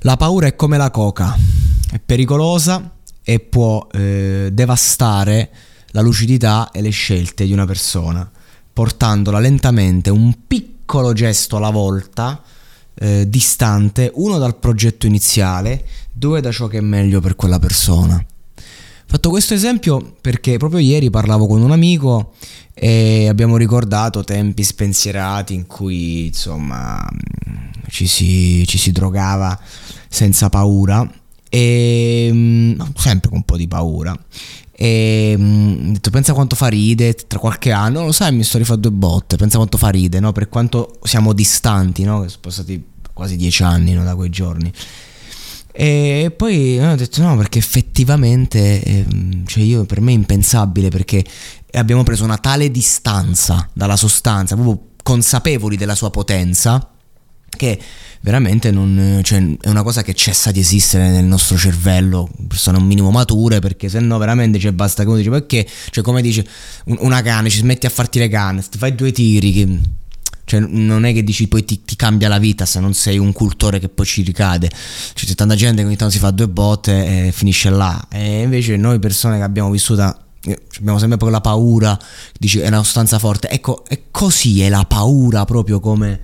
La paura è come la coca, è pericolosa e può eh, devastare la lucidità e le scelte di una persona, portandola lentamente un piccolo gesto alla volta eh, distante, uno dal progetto iniziale, due da ciò che è meglio per quella persona. Fatto questo esempio perché proprio ieri parlavo con un amico e abbiamo ricordato tempi spensierati in cui insomma ci si, ci si drogava senza paura e mm, sempre con un po' di paura e ho detto pensa quanto fa ride tra qualche anno lo sai mi sto rifacendo due botte pensa quanto fa ride no? per quanto siamo distanti no? sono passati quasi dieci anni no? da quei giorni e poi ho detto no, perché effettivamente, ehm, cioè io, per me è impensabile perché abbiamo preso una tale distanza dalla sostanza, proprio consapevoli della sua potenza, che veramente non, cioè, è una cosa che cessa di esistere nel nostro cervello, persone un minimo mature, perché se no veramente cioè, basta uno dice perché, cioè come dice una canna, ci smetti a farti le canne, fai due tiri, che cioè, non è che dici poi ti, ti, cambia la vita se non sei un cultore che poi ci ricade. Cioè, c'è tanta gente che ogni tanto si fa due botte e finisce là. E invece noi persone che abbiamo vissuto eh, abbiamo sempre poi la paura, dici è una sostanza forte. Ecco, è così è la paura proprio come,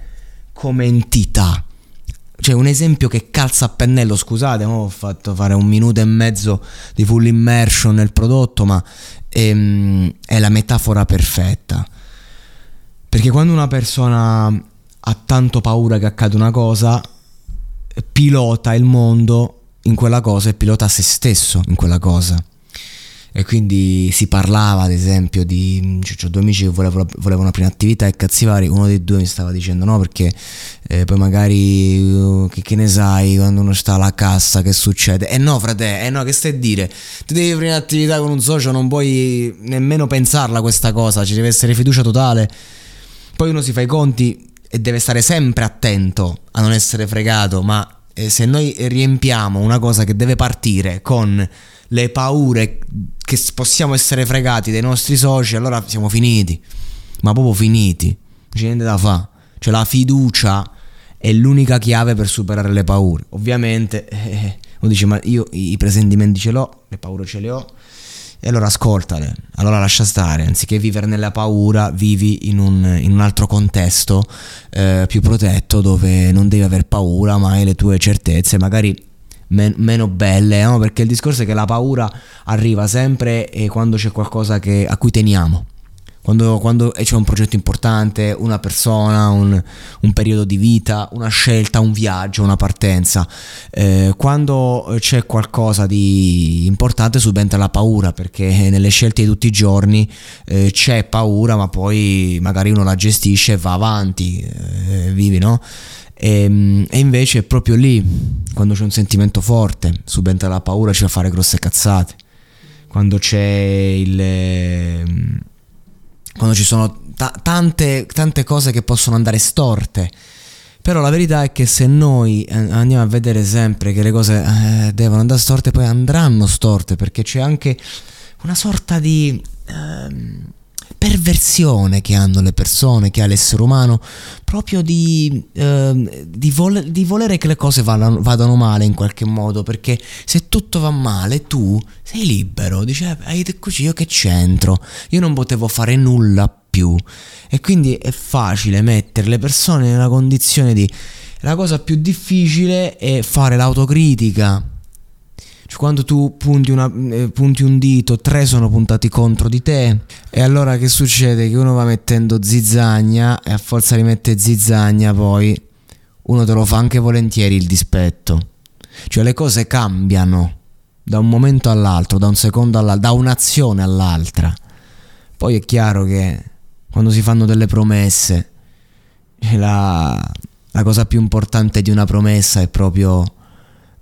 come entità. Cioè, un esempio che calza a pennello, scusate, ho fatto fare un minuto e mezzo di full immersion nel prodotto, ma è, ehm, è la metafora perfetta. Perché quando una persona ha tanto paura che accada una cosa, pilota il mondo in quella cosa e pilota se stesso in quella cosa. E quindi si parlava, ad esempio, di. Cioè, due amici che volevano, volevano aprire un'attività e cazzi vari. Uno dei due mi stava dicendo no, perché eh, poi magari. Uh, che, che, ne sai quando uno sta alla cassa, che succede? Eh no, frate, eh no, che stai a dire? Tu devi aprire un'attività con un socio, non puoi nemmeno pensarla questa cosa, ci deve essere fiducia totale. Poi uno si fa i conti e deve stare sempre attento a non essere fregato, ma eh, se noi riempiamo una cosa che deve partire con le paure che possiamo essere fregati dai nostri soci, allora siamo finiti. Ma proprio finiti. Non c'è niente da fare. Cioè la fiducia è l'unica chiave per superare le paure. Ovviamente eh, uno dice ma io i presentimenti ce l'ho, le paure ce le ho e allora ascoltale, allora lascia stare, anziché vivere nella paura, vivi in un, in un altro contesto eh, più protetto dove non devi aver paura, ma hai le tue certezze, magari men- meno belle, no? perché il discorso è che la paura arriva sempre quando c'è qualcosa che, a cui teniamo quando, quando c'è un progetto importante, una persona, un, un, periodo di vita, una scelta, un viaggio, una partenza, eh, quando c'è qualcosa di importante subentra la paura perché nelle scelte di tutti i giorni eh, c'è paura ma poi magari uno la gestisce e va avanti, eh, vivi no? E, ehm, e, invece è proprio lì, quando c'è un sentimento forte, subentra la paura, ci fa fare grosse cazzate. Quando c'è il quando ci sono ta- tante, tante cose che possono andare storte. Però la verità è che se noi eh, andiamo a vedere sempre che le cose eh, devono andare storte, poi andranno storte, perché c'è anche una sorta di... Ehm, perversione che hanno le persone, che ha l'essere umano, proprio di, eh, di, voler, di volere che le cose vadano, vadano, male in qualche modo, perché se tutto va male tu sei libero, dici, eh, hai così io che c'entro, io non potevo fare nulla più. E quindi è facile mettere le persone nella condizione di... La cosa più difficile è fare l'autocritica cioè, quando tu punti, una, eh, punti, un dito, tre sono puntati contro di te. E allora che succede? Che uno va mettendo zizzagna e a forza di mettere zizzagna poi uno te lo fa anche volentieri il dispetto. Cioè le cose cambiano da un momento all'altro, da un secondo all'altro, da un'azione all'altra. Poi è chiaro che quando si fanno delle promesse, la, la cosa più importante di una promessa è proprio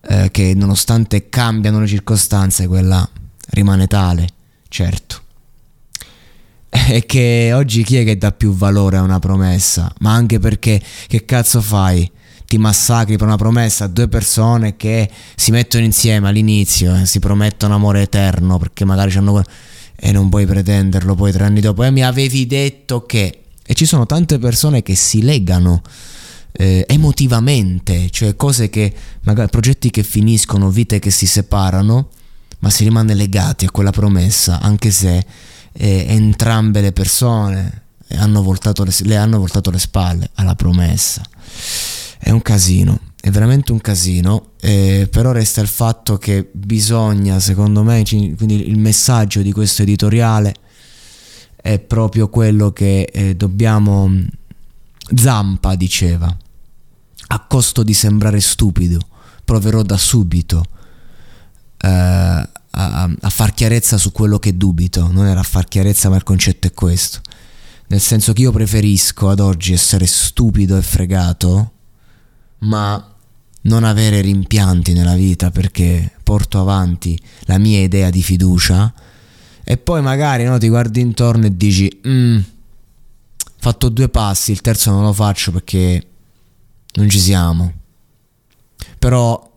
eh, che nonostante cambiano le circostanze, quella rimane tale, certo. E che oggi chi è che dà più valore a una promessa? Ma anche perché che cazzo fai? Ti massacri per una promessa a due persone che si mettono insieme all'inizio e eh, si promettono amore eterno perché magari hanno e non puoi pretenderlo poi tre anni dopo. E mi avevi detto che... E ci sono tante persone che si legano eh, emotivamente, cioè cose che, magari progetti che finiscono, vite che si separano, ma si rimane legati a quella promessa, anche se eh, entrambe le persone hanno le, le hanno voltato le spalle alla promessa. È un casino, è veramente un casino, eh, però resta il fatto che bisogna, secondo me, quindi il messaggio di questo editoriale è proprio quello che eh, dobbiamo... Zampa diceva, a costo di sembrare stupido, proverò da subito eh, a, a, far chiarezza su quello che dubito, non era a far chiarezza ma il concetto è questo, nel senso che io preferisco ad oggi essere stupido e fregato, ma non avere rimpianti nella vita perché porto avanti la mia idea di fiducia e poi magari no, ti guardi intorno e dici mm, fatto due passi, il terzo non lo faccio perché non ci siamo. Però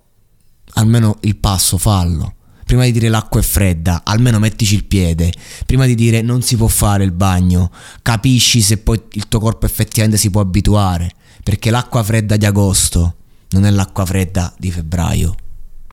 almeno il passo fallo. Prima di dire l'acqua è fredda, almeno mettici il piede. Prima di dire non si può fare il bagno, capisci se poi il tuo corpo effettivamente si può abituare. Perché l'acqua fredda di agosto non è l'acqua fredda di febbraio.